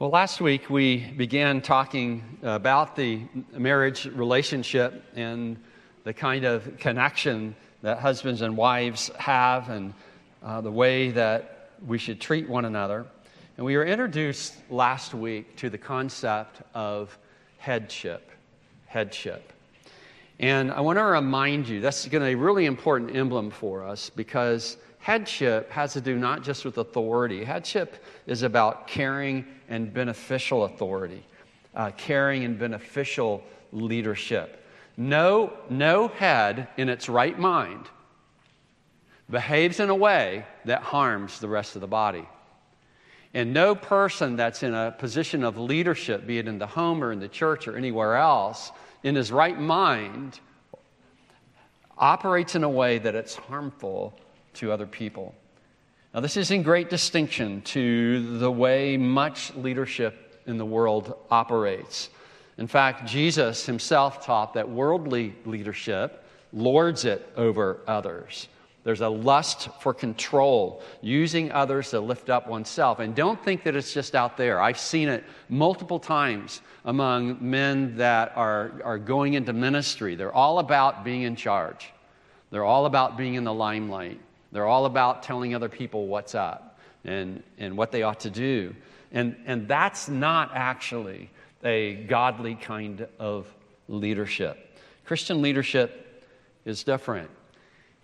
Well, last week we began talking about the marriage relationship and the kind of connection that husbands and wives have and uh, the way that we should treat one another. And we were introduced last week to the concept of headship. Headship. And I want to remind you that's going to be a really important emblem for us because headship has to do not just with authority, headship is about caring and beneficial authority, uh, caring and beneficial leadership. No, no head in its right mind behaves in a way that harms the rest of the body. And no person that's in a position of leadership, be it in the home or in the church or anywhere else, in his right mind, operates in a way that it's harmful to other people. Now, this is in great distinction to the way much leadership in the world operates. In fact, Jesus himself taught that worldly leadership lords it over others. There's a lust for control, using others to lift up oneself. And don't think that it's just out there. I've seen it multiple times among men that are, are going into ministry. They're all about being in charge, they're all about being in the limelight. They're all about telling other people what's up and, and what they ought to do. And, and that's not actually a godly kind of leadership. Christian leadership is different.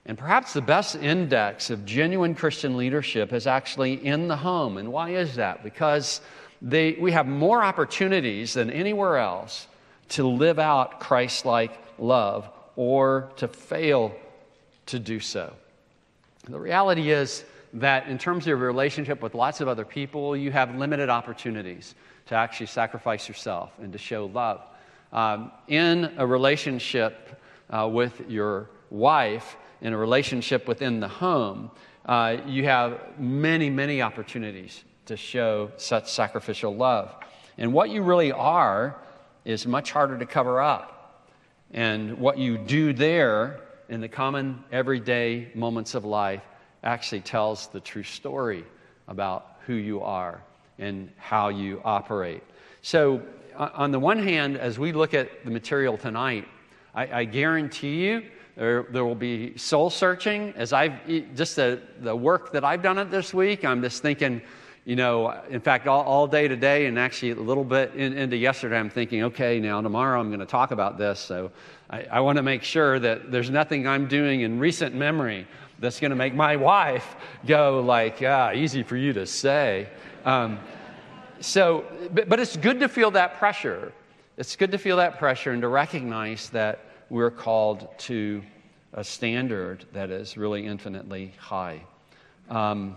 And perhaps the best index of genuine Christian leadership is actually in the home. And why is that? Because they, we have more opportunities than anywhere else to live out Christ like love or to fail to do so. The reality is that in terms of your relationship with lots of other people, you have limited opportunities to actually sacrifice yourself and to show love. Um, in a relationship uh, with your wife, in a relationship within the home, uh, you have many, many opportunities to show such sacrificial love. And what you really are is much harder to cover up. And what you do there in the common everyday moments of life actually tells the true story about who you are and how you operate. So, on the one hand, as we look at the material tonight, I, I guarantee you there, there, will be soul searching. As I've just the, the work that I've done it this week, I'm just thinking, you know, in fact, all, all day today and actually a little bit in, into yesterday, I'm thinking, okay, now tomorrow I'm going to talk about this. So I, I want to make sure that there's nothing I'm doing in recent memory that's going to make my wife go like, ah, easy for you to say. Um, so, but, but it's good to feel that pressure. It's good to feel that pressure and to recognize that we're called to a standard that is really infinitely high. Um,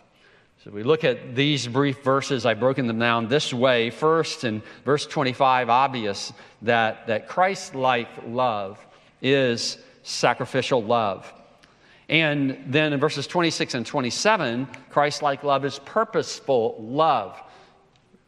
So we look at these brief verses. I've broken them down this way. First, in verse 25, obvious that, that Christ like love is sacrificial love. And then in verses 26 and 27, Christ like love is purposeful love.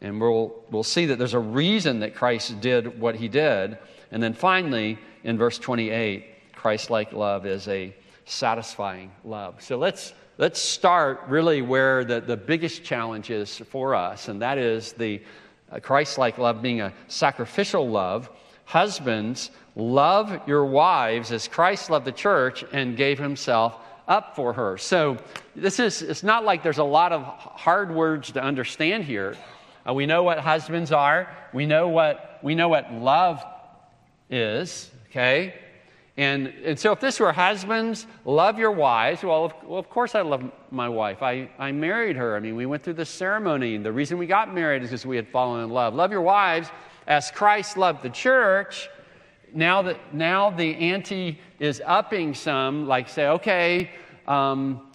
And we'll, we'll see that there's a reason that Christ did what he did. And then finally, in verse 28, Christ like love is a satisfying love. So let's let's start really where the, the biggest challenge is for us, and that is the uh, Christ like love being a sacrificial love. Husbands, love your wives as Christ loved the church and gave himself up for her. So this is it's not like there's a lot of hard words to understand here. Uh, we know what husbands are. We know what we know what love is, okay? And, and so, if this were husbands, love your wives. Well of, well, of course, I love my wife. I, I married her. I mean, we went through the ceremony. And The reason we got married is because we had fallen in love. Love your wives as Christ loved the church. Now that now the ante is upping some, like say, okay, um,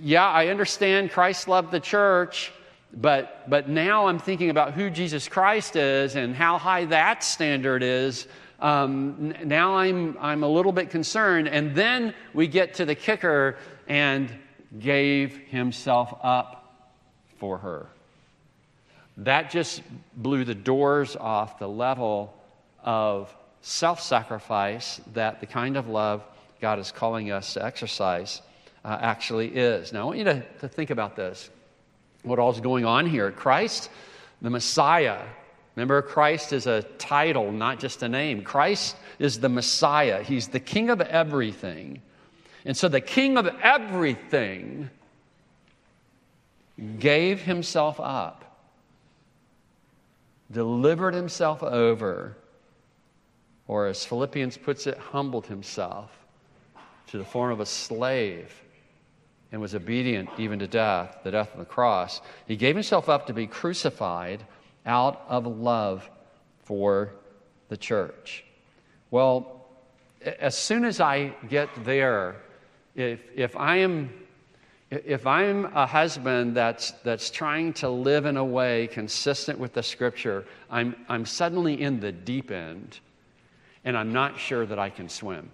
yeah, I understand Christ loved the church, but, but now I'm thinking about who Jesus Christ is and how high that standard is. Um, now I'm, I'm a little bit concerned. And then we get to the kicker and gave himself up for her. That just blew the doors off the level of self sacrifice that the kind of love God is calling us to exercise uh, actually is. Now, I want you to, to think about this what all's going on here. Christ, the Messiah, remember, Christ is a title, not just a name. Christ is the Messiah, He's the King of everything. And so the King of everything gave Himself up, delivered Himself over, or as Philippians puts it, humbled Himself to the form of a slave and was obedient even to death, the death of the cross. He gave himself up to be crucified out of love for the church. Well, as soon as I get there, if, if I am if I'm a husband that's, that's trying to live in a way consistent with the scripture, I'm, I'm suddenly in the deep end and I'm not sure that I can swim.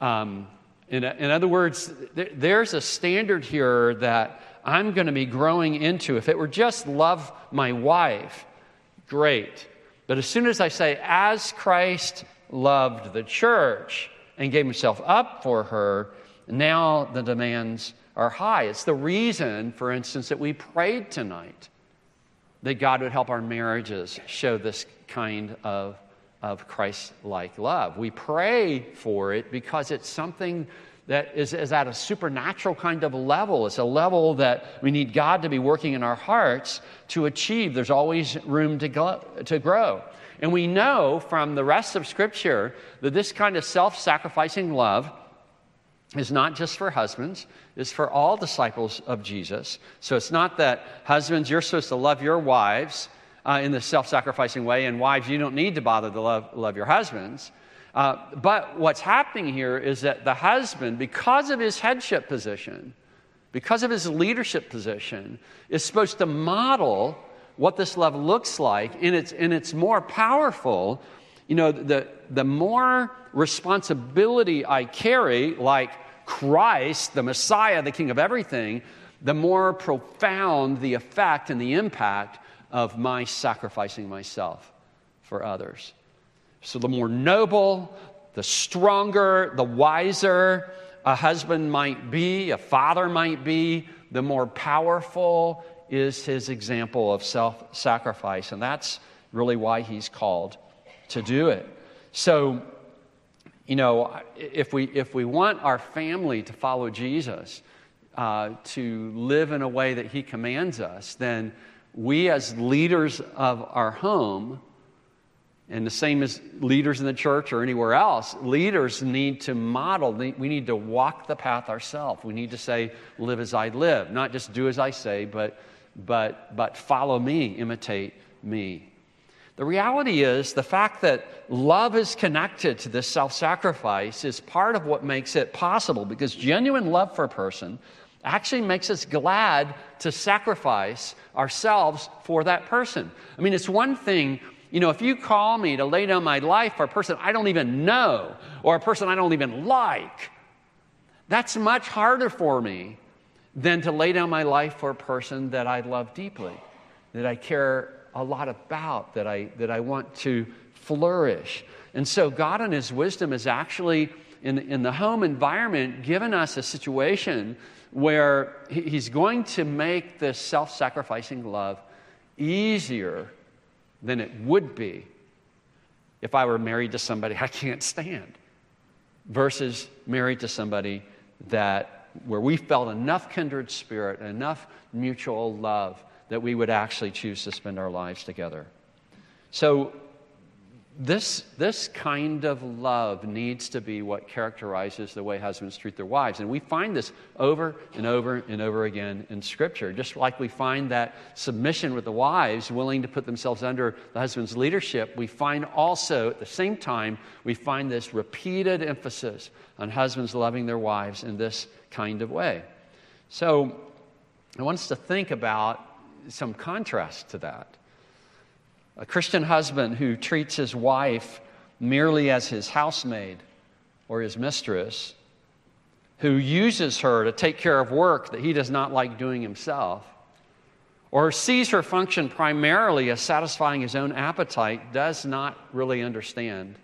Um, in, in other words, there's a standard here that I'm going to be growing into. If it were just love my wife, great. But as soon as I say, as Christ loved the church and gave himself up for her, now the demands are high. It's the reason, for instance, that we prayed tonight that God would help our marriages show this kind of of Christ like love. We pray for it because it's something that is, is at a supernatural kind of level. It's a level that we need God to be working in our hearts to achieve. There's always room to, go, to grow. And we know from the rest of Scripture that this kind of self sacrificing love is not just for husbands, it's for all disciples of Jesus. So it's not that husbands, you're supposed to love your wives uh, in the self sacrificing way, and wives, you don't need to bother to love, love your husbands. Uh, but what's happening here is that the husband, because of his headship position, because of his leadership position, is supposed to model what this love looks like, and it's, and it's more powerful. You know, the, the more responsibility I carry, like Christ, the Messiah, the King of everything, the more profound the effect and the impact of my sacrificing myself for others. So, the more noble, the stronger, the wiser a husband might be, a father might be, the more powerful is his example of self sacrifice. And that's really why he's called to do it. So, you know, if we, if we want our family to follow Jesus, uh, to live in a way that he commands us, then we as leaders of our home, and the same as leaders in the church or anywhere else, leaders need to model, we need to walk the path ourselves. We need to say, live as I live, not just do as I say, but, but, but follow me, imitate me. The reality is, the fact that love is connected to this self sacrifice is part of what makes it possible because genuine love for a person actually makes us glad to sacrifice ourselves for that person. I mean, it's one thing, you know, if you call me to lay down my life for a person I don't even know or a person I don't even like, that's much harder for me than to lay down my life for a person that I love deeply, that I care a lot about, that I, that I want to flourish. And so, God, in His wisdom, is actually in, in the home environment given us a situation where he's going to make this self sacrificing love easier than it would be if I were married to somebody I can't stand versus married to somebody that where we felt enough kindred spirit, enough mutual love that we would actually choose to spend our lives together. So this, this kind of love needs to be what characterizes the way husbands treat their wives. And we find this over and over and over again in Scripture. Just like we find that submission with the wives, willing to put themselves under the husband's leadership, we find also at the same time, we find this repeated emphasis on husbands loving their wives in this kind of way. So I want us to think about some contrast to that. A Christian husband who treats his wife merely as his housemaid or his mistress, who uses her to take care of work that he does not like doing himself, or sees her function primarily as satisfying his own appetite, does not really understand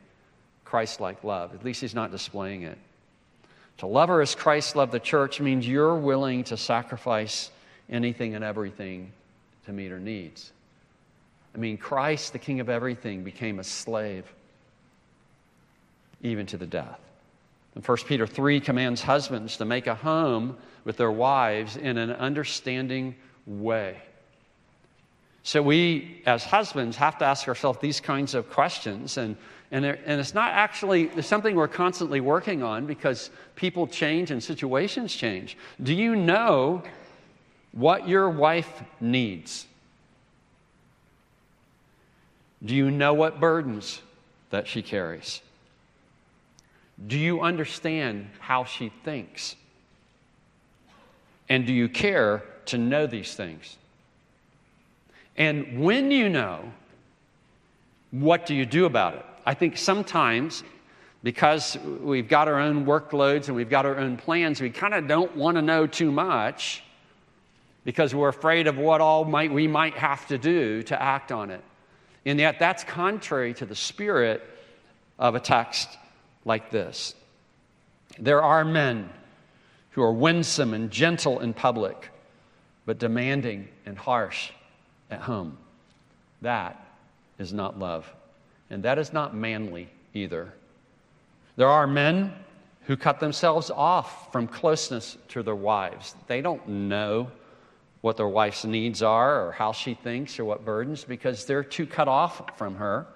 Christ like love. At least he's not displaying it. To love her as Christ loved the church means you're willing to sacrifice anything and everything to meet her needs. I mean, Christ, the King of everything, became a slave even to the death. And 1 Peter 3 commands husbands to make a home with their wives in an understanding way. So we, as husbands, have to ask ourselves these kinds of questions. And, and, and it's not actually it's something we're constantly working on because people change and situations change. Do you know what your wife needs? Do you know what burdens that she carries? Do you understand how she thinks? And do you care to know these things? And when you know, what do you do about it? I think sometimes because we've got our own workloads and we've got our own plans, we kind of don't want to know too much because we're afraid of what all might, we might have to do to act on it. And yet, that's contrary to the spirit of a text like this. There are men who are winsome and gentle in public, but demanding and harsh at home. That is not love. And that is not manly either. There are men who cut themselves off from closeness to their wives. They don't know what their wife's needs are or how she thinks or what burdens because they're too cut off from her.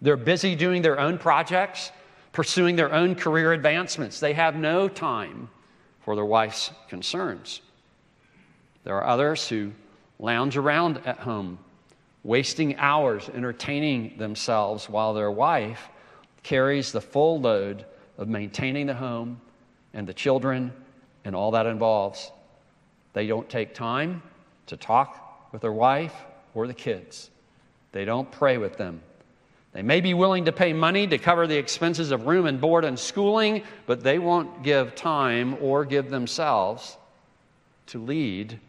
They're busy doing their own projects, pursuing their own career advancements. They have no time for their wife's concerns. There are others who lounge around at home, wasting hours entertaining themselves while their wife carries the full load of maintaining the home and the children and all that involves. They don't take time to talk with their wife or the kids. They don't pray with them. They may be willing to pay money to cover the expenses of room and board and schooling, but they won't give time or give themselves to lead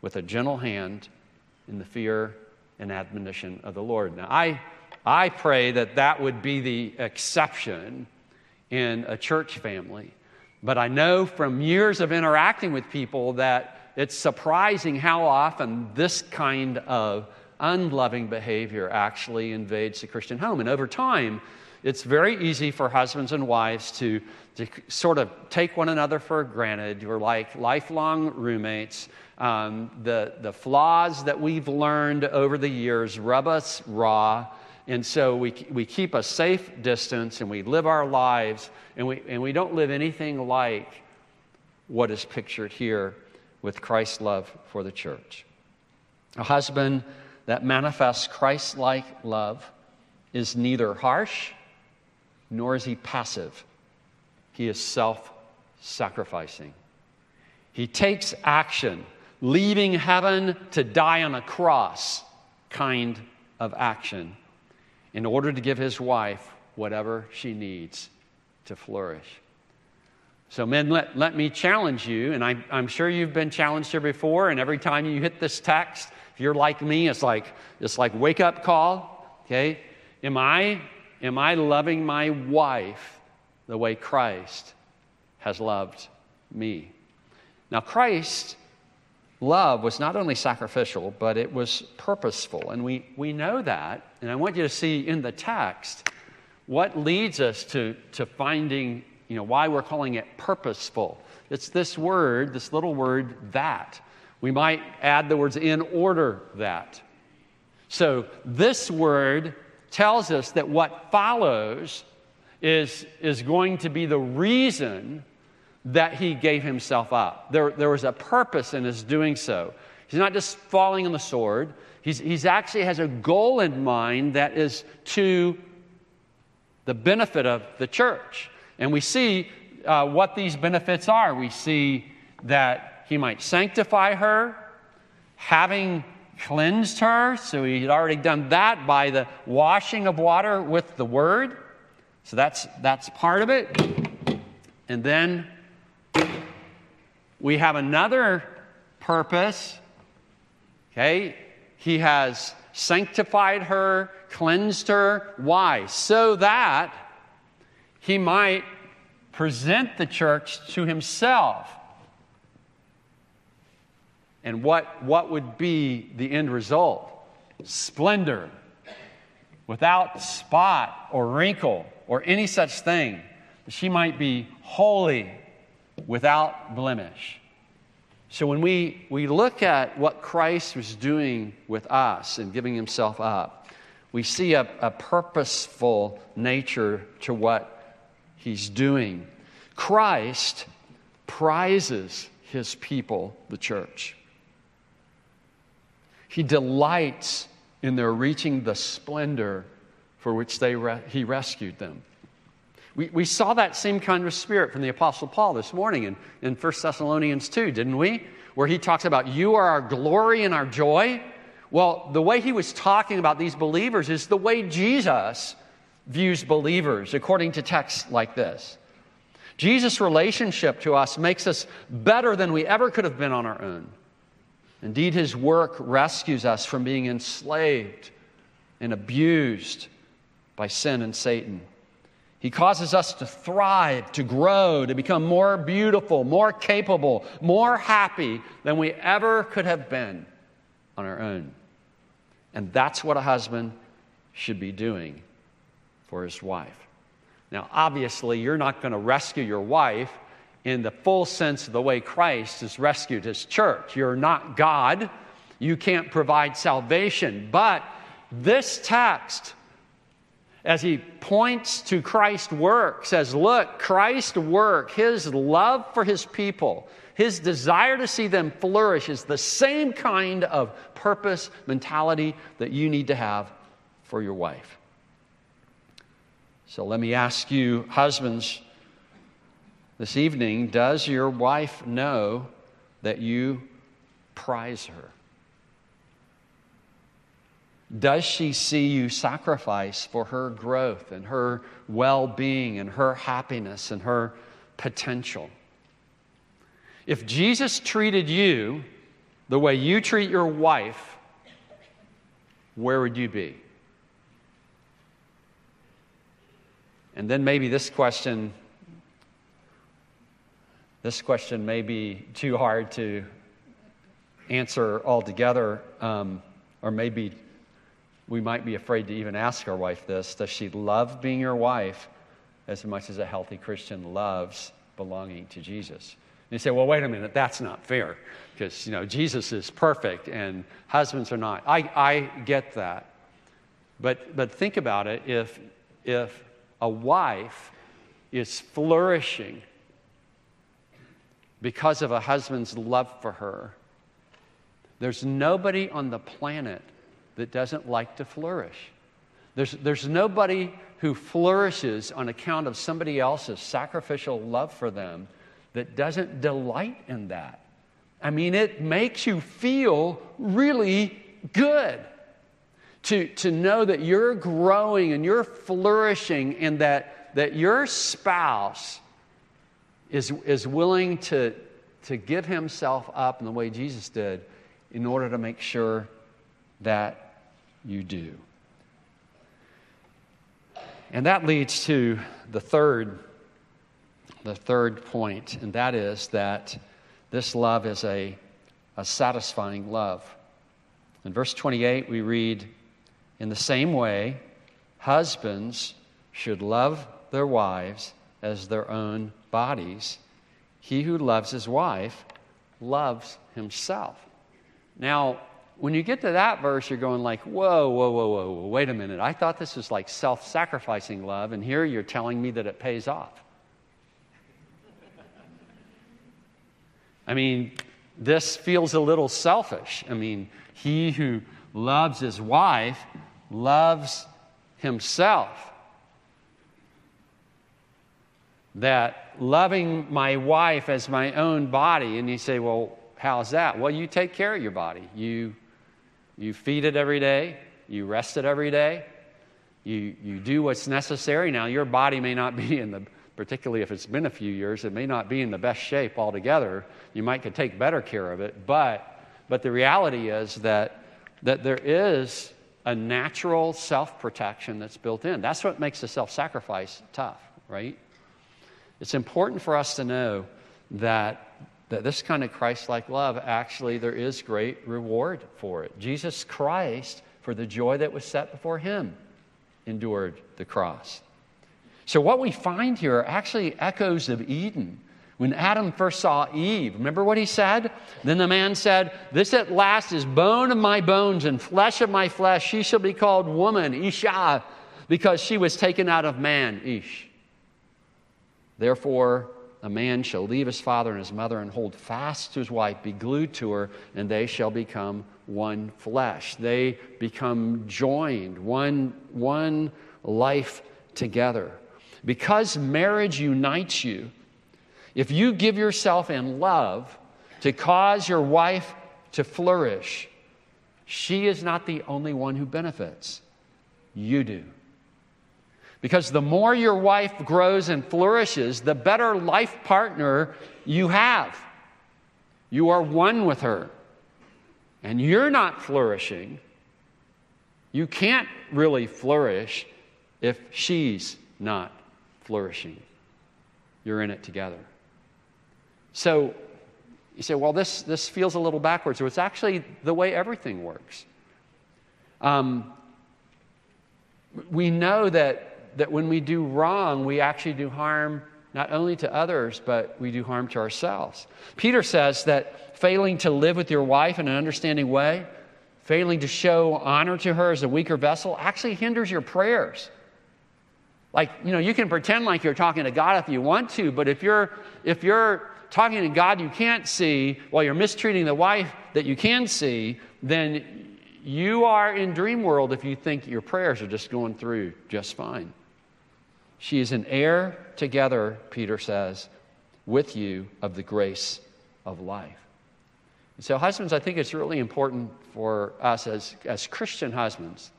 with a gentle hand in the fear and admonition of the Lord. Now, I, I pray that that would be the exception in a church family. But I know from years of interacting with people that it's surprising how often this kind of unloving behavior actually invades the Christian home. And over time, it's very easy for husbands and wives to, to sort of take one another for granted. We're like lifelong roommates. Um, the, the flaws that we've learned over the years rub us raw. And so we, we keep a safe distance and we live our lives, and we, and we don't live anything like what is pictured here with Christ's love for the church. A husband that manifests Christ like love is neither harsh nor is he passive. He is self sacrificing. He takes action, leaving heaven to die on a cross kind of action in order to give his wife whatever she needs to flourish. So, men, let, let me challenge you, and I, I'm sure you've been challenged here before, and every time you hit this text, if you're like me, it's like, it's like wake up call, okay? Am I, am I loving my wife the way Christ has loved me? Now, Christ love was not only sacrificial, but it was purposeful. And we, we know that. And I want you to see in the text what leads us to, to finding you know, why we're calling it purposeful. It's this word, this little word, that. We might add the words in order that. So this word tells us that what follows is, is going to be the reason that he gave himself up. There, there was a purpose in his doing so. He's not just falling on the sword, he's, he's actually has a goal in mind that is to the benefit of the church. And we see uh, what these benefits are. We see that he might sanctify her, having cleansed her. So he had already done that by the washing of water with the word. So that's, that's part of it. And then we have another purpose. Okay? He has sanctified her, cleansed her. Why? So that he might present the church to himself. And what, what would be the end result? Splendor, without spot or wrinkle or any such thing. She might be holy without blemish. So when we, we look at what Christ was doing with us and giving himself up, we see a, a purposeful nature to what he's doing. Christ prizes his people, the church. He delights in their reaching the splendor for which they re- he rescued them. We, we saw that same kind of spirit from the Apostle Paul this morning in, in 1 Thessalonians 2, didn't we? Where he talks about, You are our glory and our joy. Well, the way he was talking about these believers is the way Jesus views believers, according to texts like this. Jesus' relationship to us makes us better than we ever could have been on our own. Indeed, his work rescues us from being enslaved and abused by sin and Satan. He causes us to thrive, to grow, to become more beautiful, more capable, more happy than we ever could have been on our own. And that's what a husband should be doing for his wife. Now, obviously, you're not going to rescue your wife in the full sense of the way Christ has rescued his church. You're not God. You can't provide salvation. But this text as he points to Christ's work, says, Look, Christ's work, his love for his people, his desire to see them flourish is the same kind of purpose, mentality that you need to have for your wife. So let me ask you, husbands, this evening, does your wife know that you prize her? Does she see you sacrifice for her growth and her well being and her happiness and her potential? If Jesus treated you the way you treat your wife, where would you be? And then maybe this question this question may be too hard to answer altogether, um, or maybe we might be afraid to even ask our wife this Does she love being your wife as much as a healthy Christian loves belonging to Jesus? And you say, well, wait a minute, that's not fair because, you know, Jesus is perfect and husbands are not. I, I get that. But, but think about it if, if a wife is flourishing because of a husband's love for her, there's nobody on the planet that doesn't like to flourish. There's, there's nobody who flourishes on account of somebody else's sacrificial love for them that doesn't delight in that. I mean, it makes you feel really good to, to know that you're growing and you're flourishing and that, that your spouse is, is willing to, to give himself up in the way Jesus did in order to make sure that you do. And that leads to the third, the third point, and that is that this love is a, a satisfying love. In verse 28, we read, In the same way, husbands should love their wives as their own bodies. He who loves his wife loves himself. Now, when you get to that verse, you're going like, whoa, whoa, whoa, whoa, whoa, wait a minute. I thought this was like self sacrificing love, and here you're telling me that it pays off. I mean, this feels a little selfish. I mean, he who loves his wife loves himself. That loving my wife as my own body, and you say, well, how's that? Well, you take care of your body. You You feed it every day, you rest it every day, you, you do what's necessary. Now, your body may not be in the, particularly if it's been a few years, it may not be in the best shape altogether. You might could take better care of it, but, but the reality is that, that there is a natural self protection that's built in. That's what makes the self sacrifice tough, right? It's important for us to know that, that this kind of Christ like love, actually, there is great reward for it. Jesus Christ, for the joy that was set before him, endured the cross. So, what we find here are actually echoes of Eden. When Adam first saw Eve, remember what he said? Then the man said, This at last is bone of my bones and flesh of my flesh. She shall be called woman, Isha, because she was taken out of man, Ish. Therefore, a man shall leave his father and his mother and hold fast to his wife, be glued to her, and they shall become one flesh. They become joined, one, one life together. Because marriage unites you, if you give yourself in love to cause your wife to flourish, she is not the only one who benefits. You do. Because the more your wife grows and flourishes, the better life partner you have. You are one with her. And you're not flourishing. You can't really flourish if she's not flourishing. You're in it together. So you say, well, this, this feels a little backwards. It's actually the way everything works. Um, we know that that when we do wrong, we actually do harm not only to others, but we do harm to ourselves. Peter says that failing to live with your wife in an understanding way, failing to show honor to her as a weaker vessel, actually hinders your prayers. Like, you know, you can pretend like you're talking to God if you want to, but if you're if you're talking to God you can't see while you're mistreating the wife that you can see, then you are in dream world if you think your prayers are just going through just fine. She is an heir together, Peter says, with you of the grace of life. And so, husbands, I think it's really important for us as, as Christian husbands,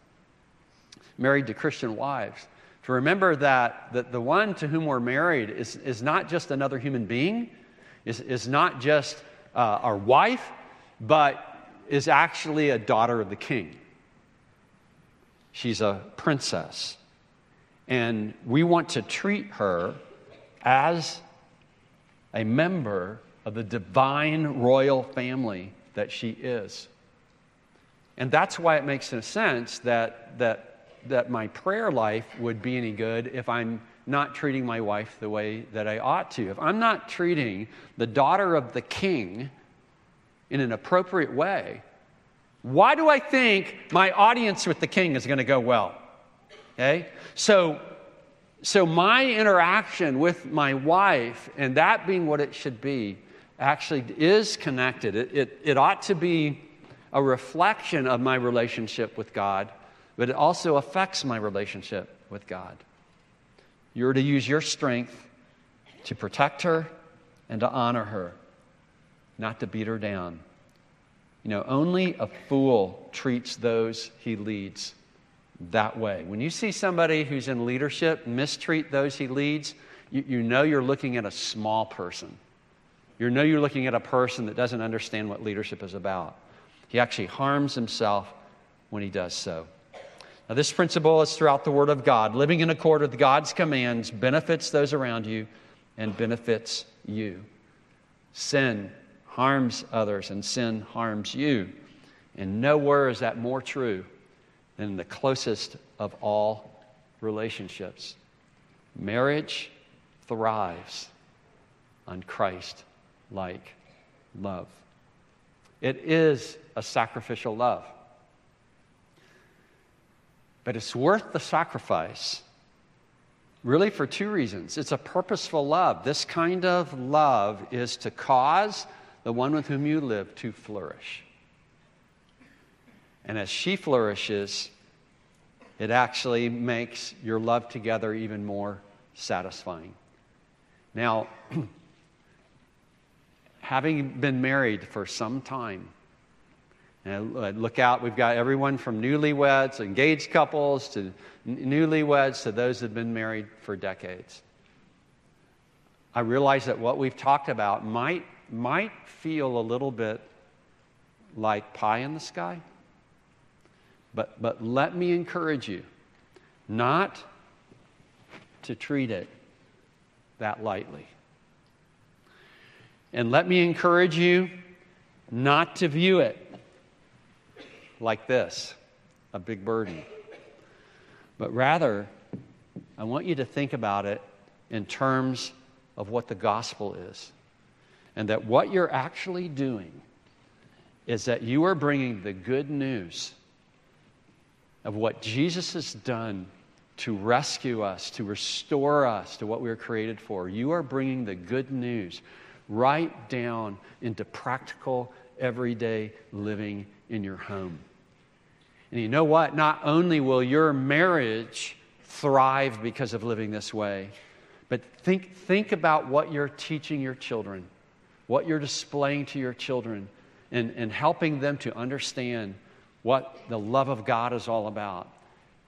married to Christian wives, to remember that, that the one to whom we're married is, is not just another human being, is, is not just uh, our wife, but is actually a daughter of the king. She's a princess. And we want to treat her as a member of the divine royal family that she is. And that's why it makes no sense that, that, that my prayer life would be any good if I'm not treating my wife the way that I ought to. If I'm not treating the daughter of the king in an appropriate way, why do I think my audience with the king is going to go well? Okay? So, so my interaction with my wife, and that being what it should be, actually is connected. It, it, it ought to be a reflection of my relationship with God, but it also affects my relationship with God. You're to use your strength to protect her and to honor her, not to beat her down. You know, only a fool treats those he leads that way. When you see somebody who's in leadership mistreat those he leads, you, you know you're looking at a small person. You know you're looking at a person that doesn't understand what leadership is about. He actually harms himself when he does so. Now, this principle is throughout the Word of God. Living in accord with God's commands benefits those around you and benefits you. Sin harms others, and sin harms you. And nowhere is that more true than in the closest of all relationships. Marriage thrives on Christ like love. It is a sacrificial love. But it's worth the sacrifice, really, for two reasons. It's a purposeful love. This kind of love is to cause the one with whom you live to flourish. And as she flourishes, it actually makes your love together even more satisfying. Now, having been married for some time, And uh, look out, we've got everyone from newlyweds, engaged couples, to newlyweds, to those that have been married for decades. I realize that what we've talked about might, might feel a little bit like pie in the sky. But, but let me encourage you not to treat it that lightly. And let me encourage you not to view it like this a big burden. But rather, I want you to think about it in terms of what the gospel is. And that what you're actually doing is that you are bringing the good news of what Jesus has done to rescue us, to restore us to what we were created for. You are bringing the good news right down into practical, everyday living in your home. And you know what? Not only will your marriage thrive because of living this way, but think, think about what you're teaching your children, what you're displaying to your children, and, and helping them to understand what the love of God is all about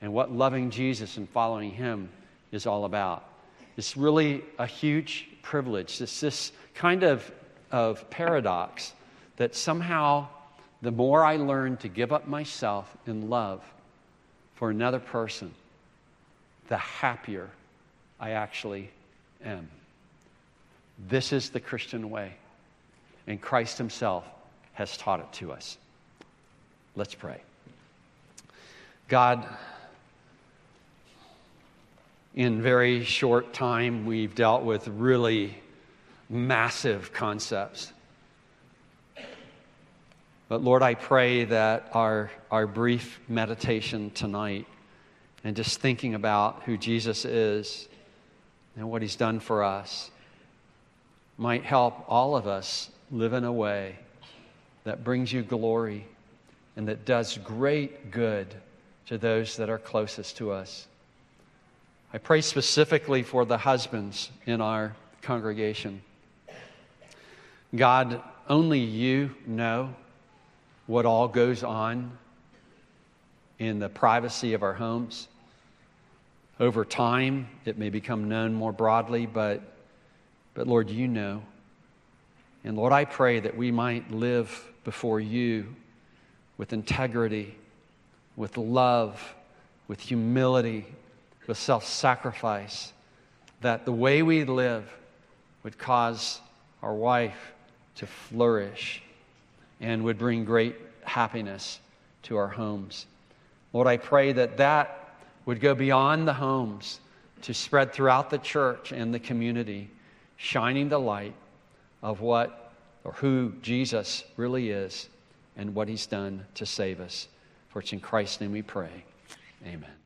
and what loving Jesus and following Him is all about. It's really a huge privilege. It's this kind of, of paradox that somehow the more I learn to give up myself in love for another person, the happier I actually am. This is the Christian way, and Christ Himself has taught it to us. Let's pray. God, in very short time, we've dealt with really massive concepts. But Lord, I pray that our, our brief meditation tonight and just thinking about who Jesus is and what he's done for us might help all of us live in a way that brings you glory and that does great good to those that are closest to us. I pray specifically for the husbands in our congregation. God, only you know what all goes on in the privacy of our homes. Over time, it may become known more broadly, but, but Lord, you know. And Lord, I pray that we might live before you with integrity, with love, with humility, with self sacrifice, that the way we live would cause our wife to flourish and would bring great happiness to our homes. Lord, I pray that that would go beyond the homes to spread throughout the church and the community, shining the light of what or who Jesus really is and what he's done to save us. For it's in Christ's name we pray. Amen.